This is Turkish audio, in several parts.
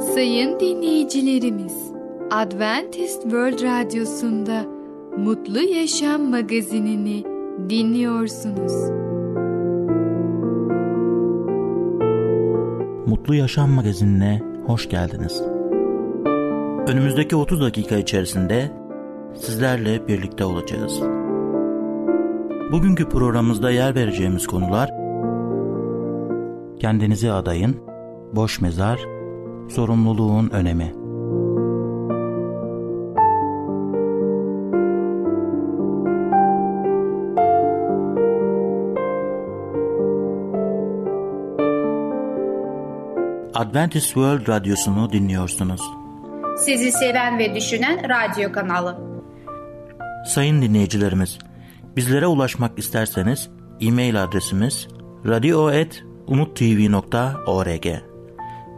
Sayın dinleyicilerimiz, Adventist World Radyosu'nda Mutlu Yaşam magazinini dinliyorsunuz. Mutlu Yaşam magazinine hoş geldiniz. Önümüzdeki 30 dakika içerisinde sizlerle birlikte olacağız. Bugünkü programımızda yer vereceğimiz konular Kendinizi adayın, boş mezar, sorumluluğun önemi. Adventist World Radyosu'nu dinliyorsunuz. Sizi seven ve düşünen radyo kanalı. Sayın dinleyicilerimiz, bizlere ulaşmak isterseniz e-mail adresimiz radio.umutv.org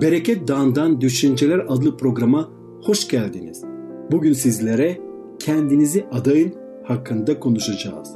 Bereket Dağı'ndan Düşünceler adlı programa hoş geldiniz. Bugün sizlere kendinizi adayın hakkında konuşacağız.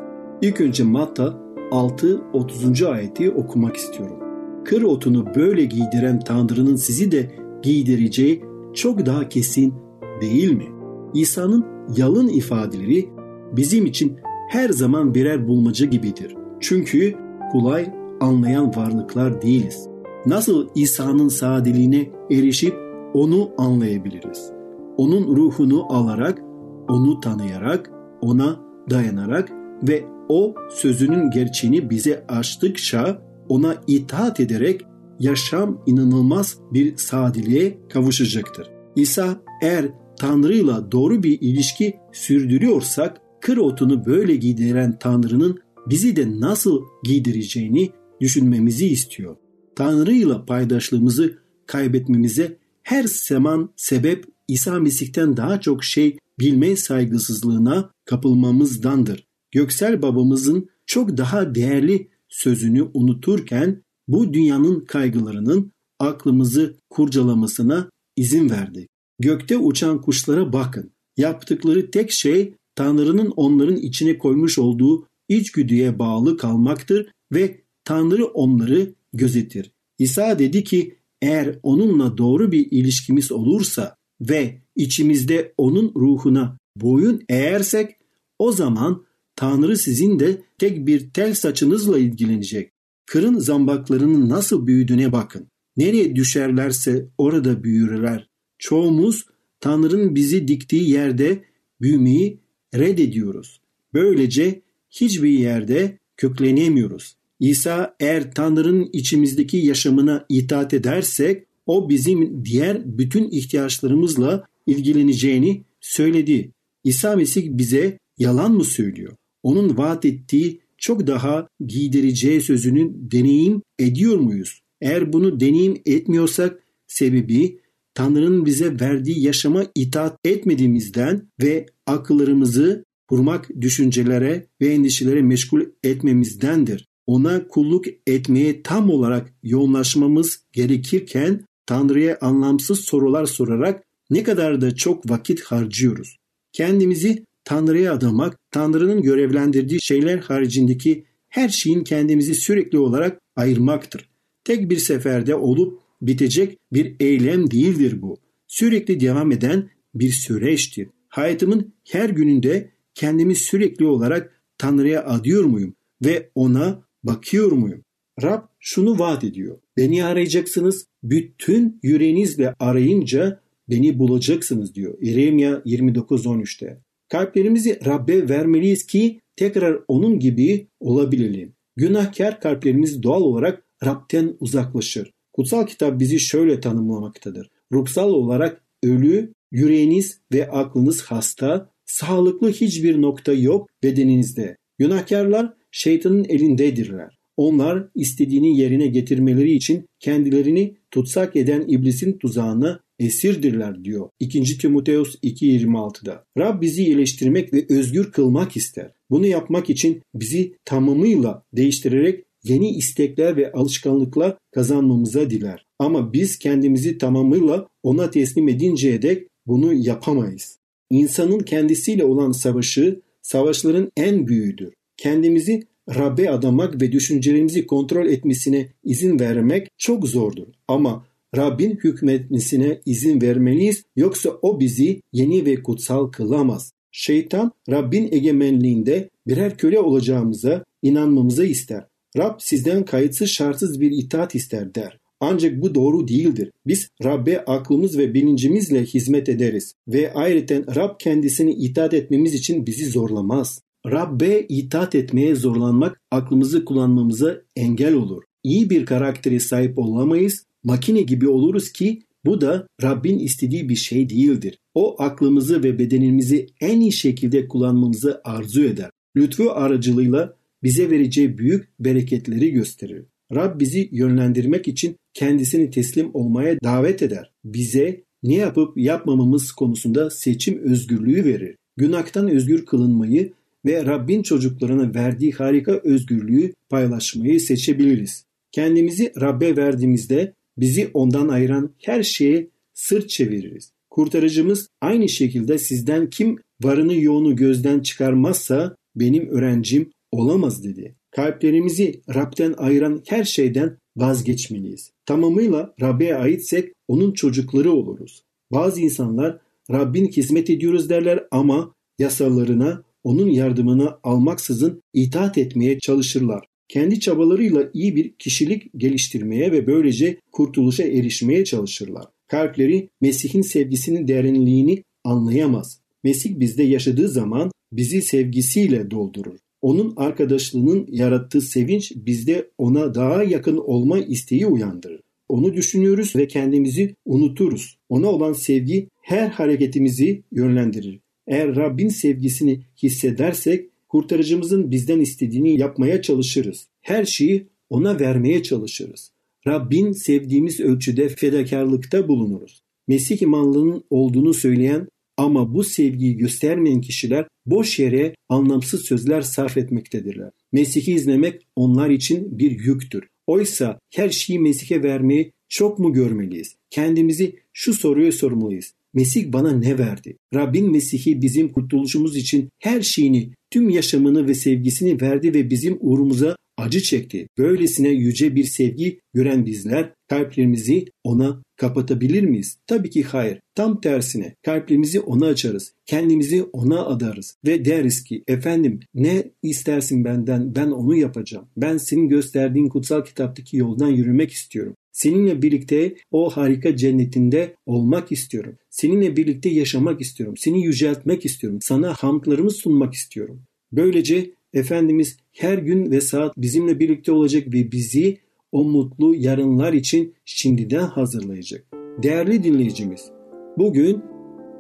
İlk önce Matta 6 30. ayeti okumak istiyorum. Kır otunu böyle giydiren Tanrı'nın sizi de giydireceği çok daha kesin değil mi? İsa'nın yalın ifadeleri bizim için her zaman birer bulmaca gibidir. Çünkü kolay anlayan varlıklar değiliz. Nasıl İsa'nın sadeliğine erişip onu anlayabiliriz? Onun ruhunu alarak, onu tanıyarak, ona dayanarak ve o sözünün gerçeğini bize açtıkça ona itaat ederek yaşam inanılmaz bir sadeliğe kavuşacaktır. İsa eğer Tanrı'yla doğru bir ilişki sürdürüyorsak kır otunu böyle giydiren Tanrı'nın bizi de nasıl giydireceğini düşünmemizi istiyor. Tanrı'yla paydaşlığımızı kaybetmemize her zaman sebep İsa Mesih'ten daha çok şey bilme saygısızlığına kapılmamızdandır. Göksel babamızın çok daha değerli sözünü unuturken bu dünyanın kaygılarının aklımızı kurcalamasına izin verdi. Gökte uçan kuşlara bakın. Yaptıkları tek şey Tanrı'nın onların içine koymuş olduğu içgüdüye bağlı kalmaktır ve Tanrı onları gözetir. İsa dedi ki eğer onunla doğru bir ilişkimiz olursa ve içimizde onun ruhuna boyun eğersek o zaman Tanrı sizin de tek bir tel saçınızla ilgilenecek. Kırın zambaklarının nasıl büyüdüğüne bakın. Nereye düşerlerse orada büyürler. Çoğumuz Tanrı'nın bizi diktiği yerde büyümeyi reddediyoruz. Böylece hiçbir yerde köklenemiyoruz. İsa eğer Tanrı'nın içimizdeki yaşamına itaat edersek o bizim diğer bütün ihtiyaçlarımızla ilgileneceğini söyledi. İsa Mesih bize yalan mı söylüyor? Onun vaat ettiği çok daha giydireceği sözünü deneyim ediyor muyuz? Eğer bunu deneyim etmiyorsak sebebi Tanrı'nın bize verdiği yaşama itaat etmediğimizden ve akıllarımızı kurmak düşüncelere ve endişelere meşgul etmemizdendir. Ona kulluk etmeye tam olarak yoğunlaşmamız gerekirken Tanrı'ya anlamsız sorular sorarak ne kadar da çok vakit harcıyoruz. Kendimizi Tanrı'ya adamak, Tanrı'nın görevlendirdiği şeyler haricindeki her şeyin kendimizi sürekli olarak ayırmaktır. Tek bir seferde olup bitecek bir eylem değildir bu. Sürekli devam eden bir süreçtir. Hayatımın her gününde kendimi sürekli olarak Tanrı'ya adıyor muyum ve ona bakıyor muyum? Rab şunu vaat ediyor. Beni arayacaksınız, bütün yüreğinizle arayınca beni bulacaksınız diyor. İremya 29.13'te. Kalplerimizi Rab'be vermeliyiz ki tekrar onun gibi olabilelim. Günahkar kalplerimiz doğal olarak Rab'den uzaklaşır. Kutsal kitap bizi şöyle tanımlamaktadır. Ruhsal olarak ölü, yüreğiniz ve aklınız hasta, sağlıklı hiçbir nokta yok bedeninizde. Günahkarlar şeytanın elindedirler. Onlar istediğini yerine getirmeleri için kendilerini tutsak eden iblisin tuzağına esirdirler diyor 2. Timoteus 2.26'da. Rab bizi iyileştirmek ve özgür kılmak ister. Bunu yapmak için bizi tamamıyla değiştirerek yeni istekler ve alışkanlıklar kazanmamıza diler. Ama biz kendimizi tamamıyla ona teslim edinceye dek bunu yapamayız. İnsanın kendisiyle olan savaşı savaşların en büyüğüdür. Kendimizi Rab'be adamak ve düşüncelerimizi kontrol etmesine izin vermek çok zordur. Ama Rabbin hükmetmesine izin vermeliyiz yoksa o bizi yeni ve kutsal kılamaz. Şeytan Rabbin egemenliğinde birer köle olacağımıza inanmamızı ister. Rab sizden kayıtsız şartsız bir itaat ister der. Ancak bu doğru değildir. Biz Rab'be aklımız ve bilincimizle hizmet ederiz ve ayrıca Rab kendisini itaat etmemiz için bizi zorlamaz. Rab'be itaat etmeye zorlanmak aklımızı kullanmamıza engel olur. İyi bir karaktere sahip olamayız, makine gibi oluruz ki bu da Rabbin istediği bir şey değildir. O aklımızı ve bedenimizi en iyi şekilde kullanmamızı arzu eder. Lütfu aracılığıyla bize vereceği büyük bereketleri gösterir. Rab bizi yönlendirmek için kendisini teslim olmaya davet eder. Bize ne yapıp yapmamamız konusunda seçim özgürlüğü verir. Günahtan özgür kılınmayı ve Rabbin çocuklarına verdiği harika özgürlüğü paylaşmayı seçebiliriz. Kendimizi Rab'be verdiğimizde bizi ondan ayıran her şeye sırt çeviririz. Kurtarıcımız aynı şekilde sizden kim varını yoğunu gözden çıkarmazsa benim öğrencim olamaz dedi. Kalplerimizi Rab'den ayıran her şeyden vazgeçmeliyiz. Tamamıyla Rab'be aitsek onun çocukları oluruz. Bazı insanlar Rabbin hizmet ediyoruz derler ama yasalarına, onun yardımını almaksızın itaat etmeye çalışırlar. Kendi çabalarıyla iyi bir kişilik geliştirmeye ve böylece kurtuluşa erişmeye çalışırlar. Kalpleri Mesih'in sevgisinin derinliğini anlayamaz. Mesih bizde yaşadığı zaman bizi sevgisiyle doldurur. Onun arkadaşlığının yarattığı sevinç bizde ona daha yakın olma isteği uyandırır. Onu düşünüyoruz ve kendimizi unuturuz. Ona olan sevgi her hareketimizi yönlendirir. Eğer Rabbin sevgisini hissedersek kurtarıcımızın bizden istediğini yapmaya çalışırız. Her şeyi ona vermeye çalışırız. Rabbin sevdiğimiz ölçüde fedakarlıkta bulunuruz. Mesih imanlının olduğunu söyleyen ama bu sevgiyi göstermeyen kişiler boş yere anlamsız sözler sarf etmektedirler. Mesih'i izlemek onlar için bir yüktür. Oysa her şeyi Mesih'e vermeyi çok mu görmeliyiz? Kendimizi şu soruyu sormalıyız. Mesih bana ne verdi? Rabbin Mesih'i bizim kurtuluşumuz için her şeyini, tüm yaşamını ve sevgisini verdi ve bizim uğrumuza acı çekti. Böylesine yüce bir sevgi gören bizler kalplerimizi ona kapatabilir miyiz? Tabii ki hayır. Tam tersine kalplerimizi ona açarız. Kendimizi ona adarız ve deriz ki efendim ne istersin benden ben onu yapacağım. Ben senin gösterdiğin kutsal kitaptaki yoldan yürümek istiyorum. Seninle birlikte o harika cennetinde olmak istiyorum. Seninle birlikte yaşamak istiyorum. Seni yüceltmek istiyorum. Sana hamdlarımı sunmak istiyorum. Böylece Efendimiz her gün ve saat bizimle birlikte olacak ve bizi o mutlu yarınlar için şimdiden hazırlayacak. Değerli dinleyicimiz, bugün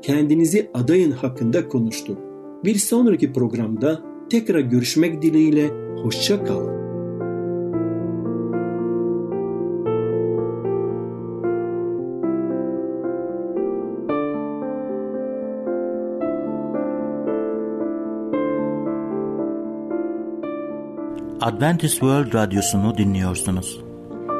kendinizi adayın hakkında konuştuk. Bir sonraki programda tekrar görüşmek dileğiyle hoşça kalın. Adventist World Radyosu'nu dinliyorsunuz.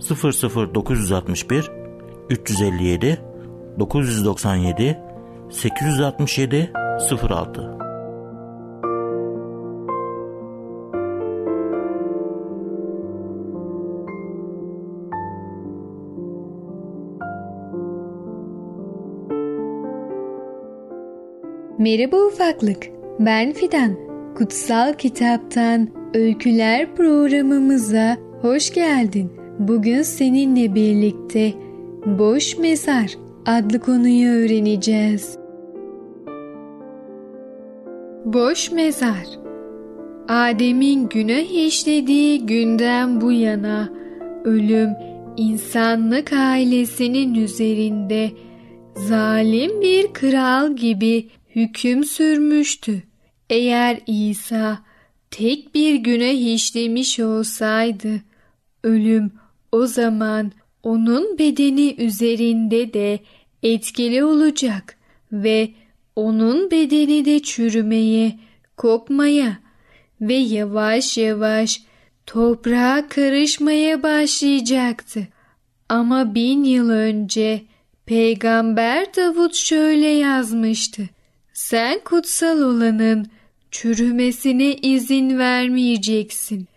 00 961 357 997 867 06 Merhaba ufaklık. Ben Fidan. Kutsal Kitaptan Öyküler programımıza hoş geldin. Bugün seninle birlikte Boş Mezar adlı konuyu öğreneceğiz. Boş mezar Adem'in günah işlediği günden bu yana ölüm insanlık ailesinin üzerinde zalim bir kral gibi hüküm sürmüştü. Eğer İsa tek bir günah işlemiş olsaydı ölüm o zaman onun bedeni üzerinde de etkili olacak ve onun bedeni de çürümeye, kokmaya ve yavaş yavaş toprağa karışmaya başlayacaktı. Ama bin yıl önce Peygamber Davut şöyle yazmıştı. Sen kutsal olanın çürümesine izin vermeyeceksin.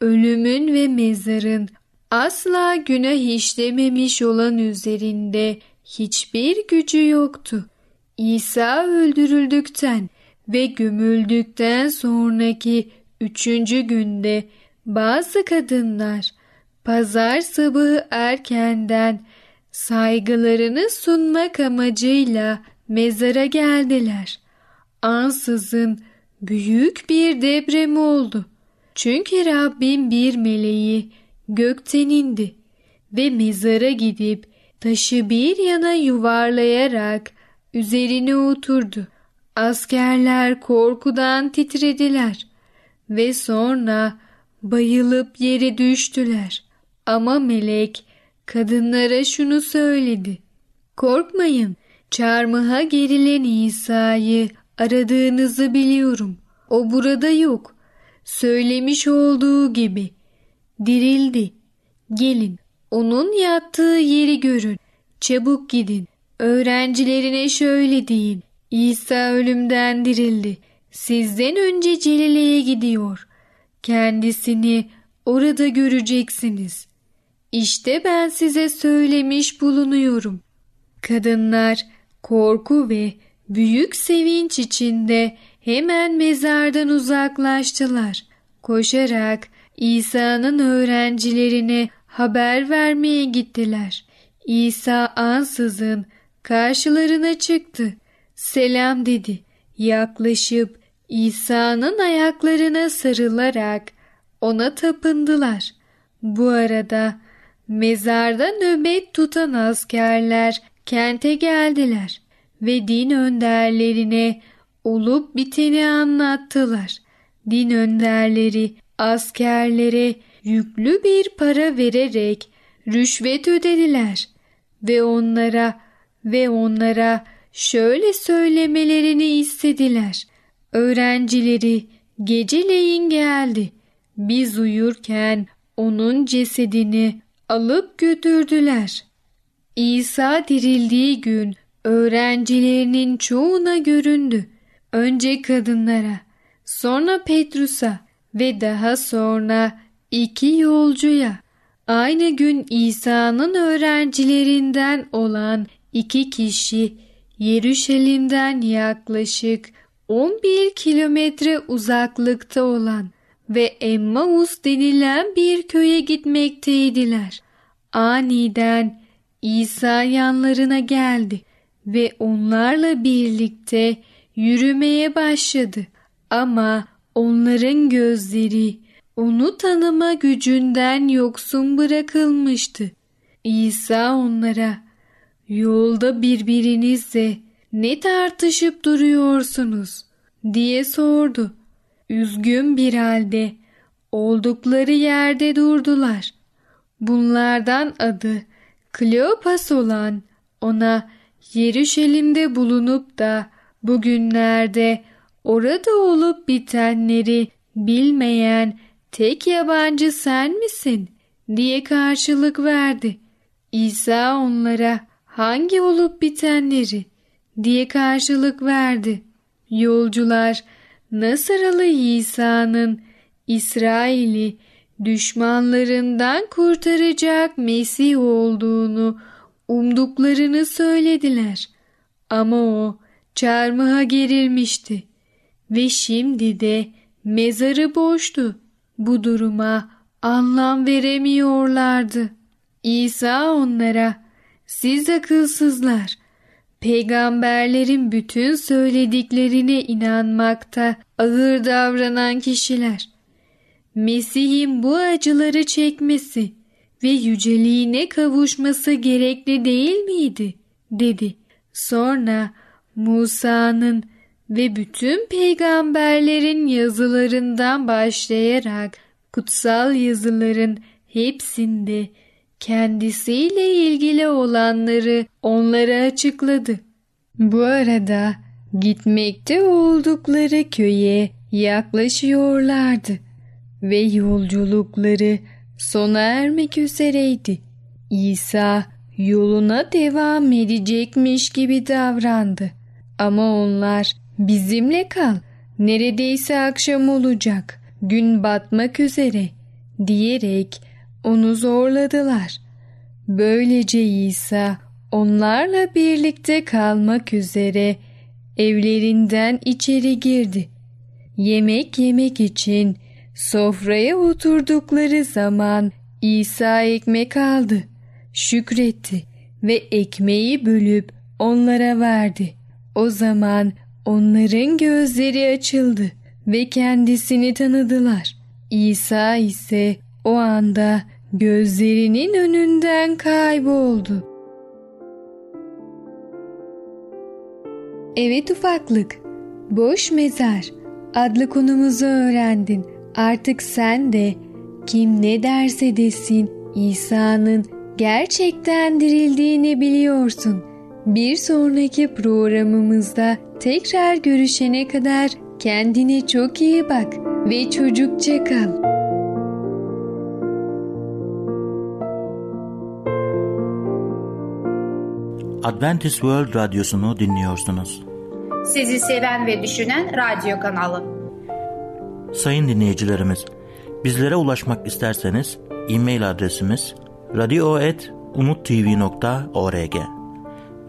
Ölümün ve mezarın asla günah işlememiş olan üzerinde hiçbir gücü yoktu. İsa öldürüldükten ve gömüldükten sonraki üçüncü günde bazı kadınlar pazar sabahı erkenden saygılarını sunmak amacıyla mezara geldiler. Ansızın büyük bir deprem oldu. Çünkü Rabbim bir meleği gökten indi ve mezara gidip taşı bir yana yuvarlayarak üzerine oturdu. Askerler korkudan titrediler ve sonra bayılıp yere düştüler. Ama melek kadınlara şunu söyledi. Korkmayın, çarmıha gerilen İsa'yı aradığınızı biliyorum. O burada yok. Söylemiş olduğu gibi. Dirildi. Gelin, onun yattığı yeri görün. Çabuk gidin. Öğrencilerine şöyle deyin. İsa ölümden dirildi. Sizden önce Celile'ye gidiyor. Kendisini orada göreceksiniz. İşte ben size söylemiş bulunuyorum. Kadınlar korku ve büyük sevinç içinde hemen mezardan uzaklaştılar. Koşarak İsa'nın öğrencilerine haber vermeye gittiler. İsa ansızın karşılarına çıktı. Selam dedi. Yaklaşıp İsa'nın ayaklarına sarılarak ona tapındılar. Bu arada mezarda nöbet tutan askerler kente geldiler ve din önderlerine olup biteni anlattılar. Din önderleri askerlere yüklü bir para vererek rüşvet ödediler ve onlara ve onlara şöyle söylemelerini istediler. Öğrencileri geceleyin geldi. Biz uyurken onun cesedini alıp götürdüler. İsa dirildiği gün öğrencilerinin çoğuna göründü. Önce kadınlara, sonra Petrus'a ve daha sonra iki yolcuya. Aynı gün İsa'nın öğrencilerinden olan iki kişi Yeruşalim'den yaklaşık 11 kilometre uzaklıkta olan ve Emmaus denilen bir köye gitmekteydiler. Aniden İsa yanlarına geldi ve onlarla birlikte yürümeye başladı. Ama onların gözleri onu tanıma gücünden yoksun bırakılmıştı. İsa onlara yolda birbirinizle ne tartışıp duruyorsunuz diye sordu. Üzgün bir halde oldukları yerde durdular. Bunlardan adı Kleopas olan ona Yeruşalim'de bulunup da bugünlerde orada olup bitenleri bilmeyen tek yabancı sen misin diye karşılık verdi. İsa onlara hangi olup bitenleri diye karşılık verdi. Yolcular Nasıralı İsa'nın İsrail'i düşmanlarından kurtaracak Mesih olduğunu umduklarını söylediler. Ama o çarmıha gerilmişti ve şimdi de mezarı boştu. Bu duruma anlam veremiyorlardı. İsa onlara Siz akılsızlar. Peygamberlerin bütün söylediklerine inanmakta ağır davranan kişiler. Mesih'in bu acıları çekmesi ve yüceliğine kavuşması gerekli değil miydi? dedi. Sonra Musa'nın ve bütün peygamberlerin yazılarından başlayarak kutsal yazıların hepsinde kendisiyle ilgili olanları onlara açıkladı. Bu arada gitmekte oldukları köye yaklaşıyorlardı ve yolculukları sona ermek üzereydi. İsa yoluna devam edecekmiş gibi davrandı. Ama onlar bizimle kal, neredeyse akşam olacak, gün batmak üzere diyerek onu zorladılar. Böylece İsa onlarla birlikte kalmak üzere evlerinden içeri girdi. Yemek yemek için sofraya oturdukları zaman İsa ekmek aldı, şükretti ve ekmeği bölüp onlara verdi. O zaman onların gözleri açıldı ve kendisini tanıdılar. İsa ise o anda gözlerinin önünden kayboldu. Evet ufaklık, boş mezar adlı konumuzu öğrendin. Artık sen de kim ne derse desin İsa'nın gerçekten dirildiğini biliyorsun. Bir sonraki programımızda tekrar görüşene kadar kendine çok iyi bak ve çocukça kal. Adventist World Radyosu'nu dinliyorsunuz. Sizi seven ve düşünen radyo kanalı. Sayın dinleyicilerimiz, bizlere ulaşmak isterseniz e-mail adresimiz radio.umutv.org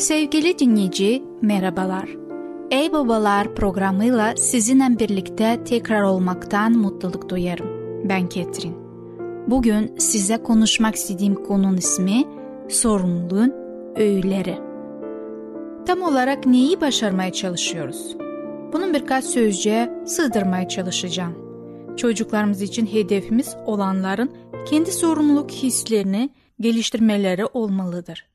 Sevgili dinleyici, merhabalar. Ey Babalar programıyla sizinle birlikte tekrar olmaktan mutluluk duyarım. Ben Ketrin. Bugün size konuşmak istediğim konunun ismi sorumluluğun öğüleri. Tam olarak neyi başarmaya çalışıyoruz? Bunun birkaç sözcüğe sığdırmaya çalışacağım. Çocuklarımız için hedefimiz olanların kendi sorumluluk hislerini geliştirmeleri olmalıdır.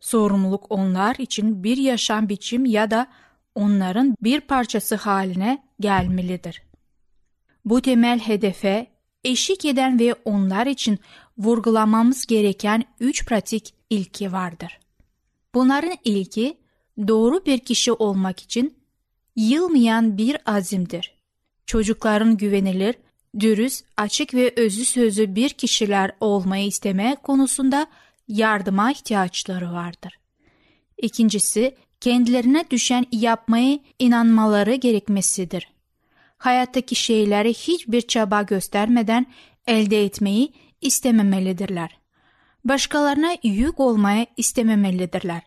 Sorumluluk onlar için bir yaşam biçim ya da onların bir parçası haline gelmelidir. Bu temel hedefe eşlik eden ve onlar için vurgulamamız gereken üç pratik ilki vardır. Bunların ilki doğru bir kişi olmak için yılmayan bir azimdir. Çocukların güvenilir, dürüst, açık ve özü sözü bir kişiler olmayı isteme konusunda yardıma ihtiyaçları vardır. İkincisi, kendilerine düşen yapmayı inanmaları gerekmesidir. Hayattaki şeyleri hiçbir çaba göstermeden elde etmeyi istememelidirler. Başkalarına yük olmaya istememelidirler.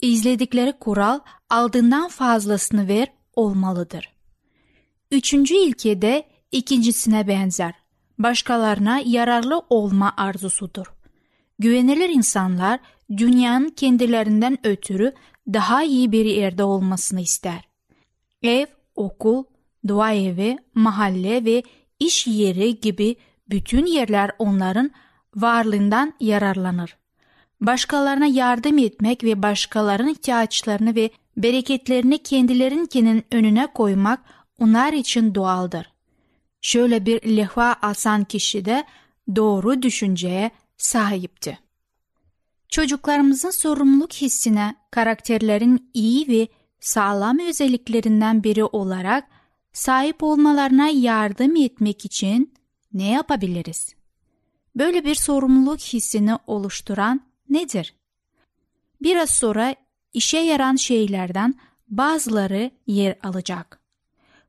İzledikleri kural aldığından fazlasını ver olmalıdır. Üçüncü ilke de ikincisine benzer. Başkalarına yararlı olma arzusudur. Güvenilir insanlar dünyanın kendilerinden ötürü daha iyi bir yerde olmasını ister. Ev, okul, dua evi, mahalle ve iş yeri gibi bütün yerler onların varlığından yararlanır. Başkalarına yardım etmek ve başkalarının ihtiyaçlarını ve bereketlerini kendilerinkinin önüne koymak onlar için doğaldır. Şöyle bir lehva asan kişi de doğru düşünceye sahipti. Çocuklarımızın sorumluluk hissine karakterlerin iyi ve sağlam özelliklerinden biri olarak sahip olmalarına yardım etmek için ne yapabiliriz? Böyle bir sorumluluk hissini oluşturan nedir? Biraz sonra işe yaran şeylerden bazıları yer alacak.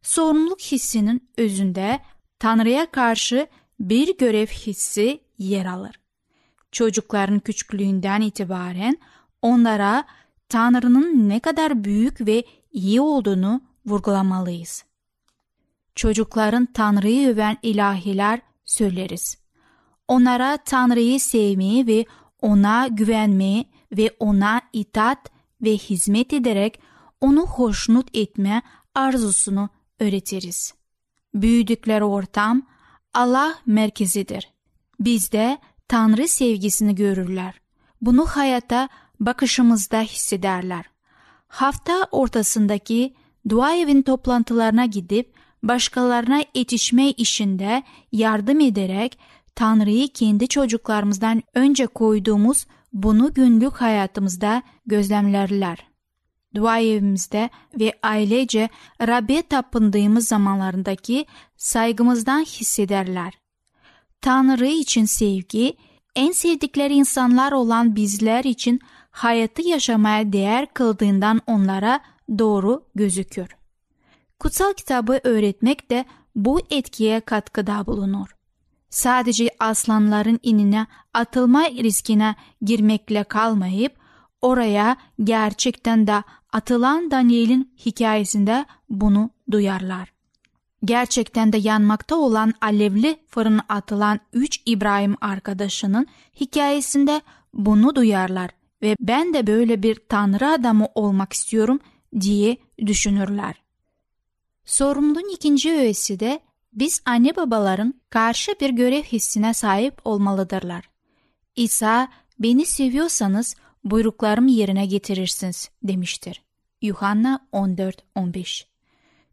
Sorumluluk hissinin özünde Tanrı'ya karşı bir görev hissi yer alır. Çocukların küçüklüğünden itibaren onlara Tanrı'nın ne kadar büyük ve iyi olduğunu vurgulamalıyız. Çocukların Tanrı'yı öven ilahiler söyleriz. Onlara Tanrı'yı sevmeyi ve ona güvenmeyi ve ona itaat ve hizmet ederek onu hoşnut etme arzusunu öğretiriz. Büyüdükleri ortam Allah merkezidir. Bizde Tanrı sevgisini görürler. Bunu hayata bakışımızda hissederler. Hafta ortasındaki dua evin toplantılarına gidip başkalarına yetişme işinde yardım ederek Tanrı'yı kendi çocuklarımızdan önce koyduğumuz bunu günlük hayatımızda gözlemlerler. Dua evimizde ve ailece Rab'be tapındığımız zamanlarındaki saygımızdan hissederler. Tanrı için sevgi, en sevdikleri insanlar olan bizler için hayatı yaşamaya değer kıldığından onlara doğru gözükür. Kutsal kitabı öğretmek de bu etkiye katkıda bulunur. Sadece aslanların inine atılma riskine girmekle kalmayıp oraya gerçekten de atılan Daniel'in hikayesinde bunu duyarlar. Gerçekten de yanmakta olan alevli fırın atılan üç İbrahim arkadaşının hikayesinde bunu duyarlar ve ben de böyle bir tanrı adamı olmak istiyorum diye düşünürler. Sorumluluğun ikinci öğesi de biz anne babaların karşı bir görev hissine sahip olmalıdırlar. İsa beni seviyorsanız buyruklarımı yerine getirirsiniz demiştir. Yuhanna 14-15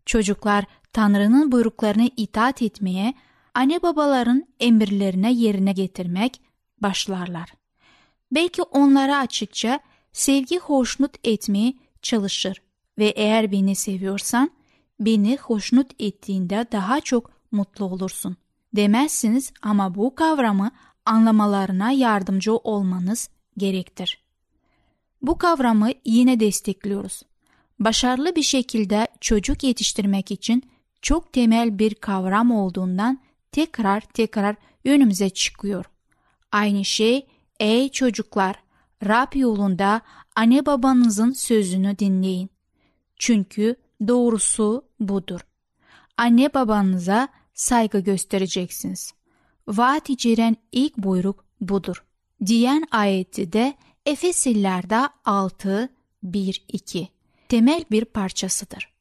Çocuklar Tanrı'nın buyruklarına itaat etmeye, anne babaların emirlerine yerine getirmek başlarlar. Belki onlara açıkça sevgi hoşnut etmeye çalışır ve eğer beni seviyorsan beni hoşnut ettiğinde daha çok mutlu olursun demezsiniz ama bu kavramı anlamalarına yardımcı olmanız gerektir. Bu kavramı yine destekliyoruz. Başarılı bir şekilde çocuk yetiştirmek için çok temel bir kavram olduğundan tekrar tekrar önümüze çıkıyor. Aynı şey ey çocuklar Rab yolunda anne babanızın sözünü dinleyin. Çünkü doğrusu budur. Anne babanıza saygı göstereceksiniz. Vaat içeren ilk buyruk budur. Diyen ayeti de Efesillerde 6, 1, 2 temel bir parçasıdır.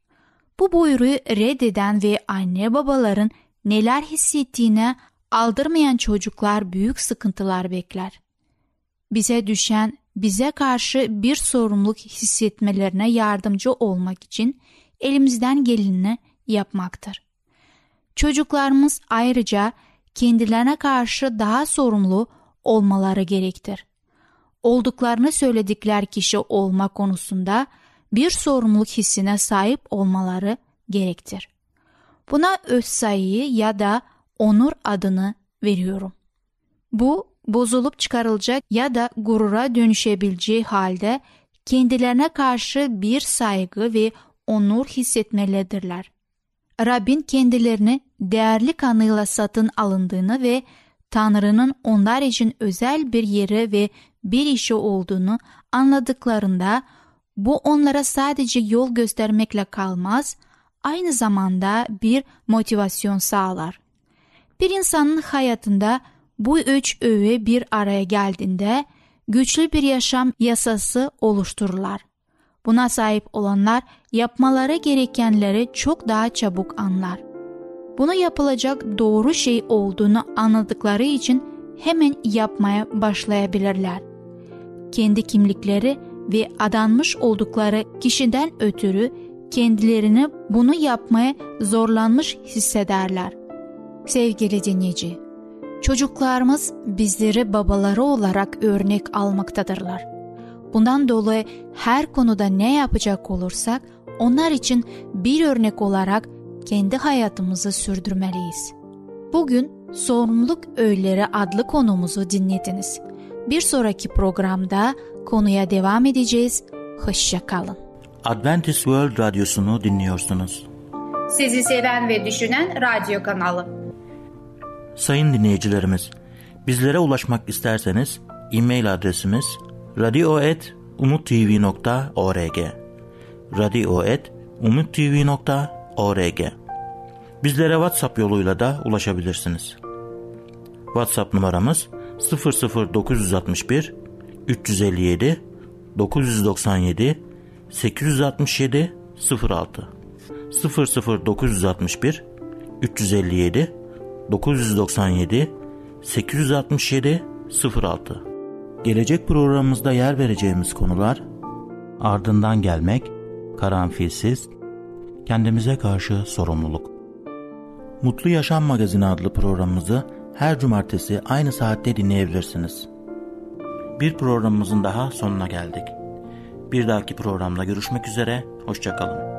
Bu buyruğu reddeden ve anne babaların neler hissettiğine aldırmayan çocuklar büyük sıkıntılar bekler. Bize düşen bize karşı bir sorumluluk hissetmelerine yardımcı olmak için elimizden geleni yapmaktır. Çocuklarımız ayrıca kendilerine karşı daha sorumlu olmaları gerektir. Olduklarını söyledikler kişi olma konusunda bir sorumluluk hissine sahip olmaları gerektir. Buna öz sayıyı ya da onur adını veriyorum. Bu bozulup çıkarılacak ya da gurura dönüşebileceği halde kendilerine karşı bir saygı ve onur hissetmelidirler. Rabbin kendilerini değerli kanıyla satın alındığını ve Tanrı'nın onlar için özel bir yeri ve bir işi olduğunu anladıklarında bu onlara sadece yol göstermekle kalmaz, aynı zamanda bir motivasyon sağlar. Bir insanın hayatında bu üç öğe bir araya geldiğinde güçlü bir yaşam yasası oluştururlar. Buna sahip olanlar yapmaları gerekenleri çok daha çabuk anlar. Bunu yapılacak doğru şey olduğunu anladıkları için hemen yapmaya başlayabilirler. Kendi kimlikleri ve adanmış oldukları kişiden ötürü kendilerini bunu yapmaya zorlanmış hissederler. Sevgili dinleyici, çocuklarımız bizleri babaları olarak örnek almaktadırlar. Bundan dolayı her konuda ne yapacak olursak onlar için bir örnek olarak kendi hayatımızı sürdürmeliyiz. Bugün Sorumluluk Öğeleri adlı konumuzu dinlediniz. Bir sonraki programda konuya devam edeceğiz. Hoşça kalın. Adventist World Radyosu'nu dinliyorsunuz. Sizi seven ve düşünen radyo kanalı. Sayın dinleyicilerimiz, bizlere ulaşmak isterseniz e-mail adresimiz radio.umutv.org radio.umutv.org Bizlere WhatsApp yoluyla da ulaşabilirsiniz. WhatsApp numaramız 00961 357 997 867 06 00961 357 997 867 06 Gelecek programımızda yer vereceğimiz konular ardından gelmek, karanfilsiz, kendimize karşı sorumluluk. Mutlu Yaşam Magazini adlı programımızı her cumartesi aynı saatte dinleyebilirsiniz. Bir programımızın daha sonuna geldik. Bir dahaki programda görüşmek üzere, hoşçakalın.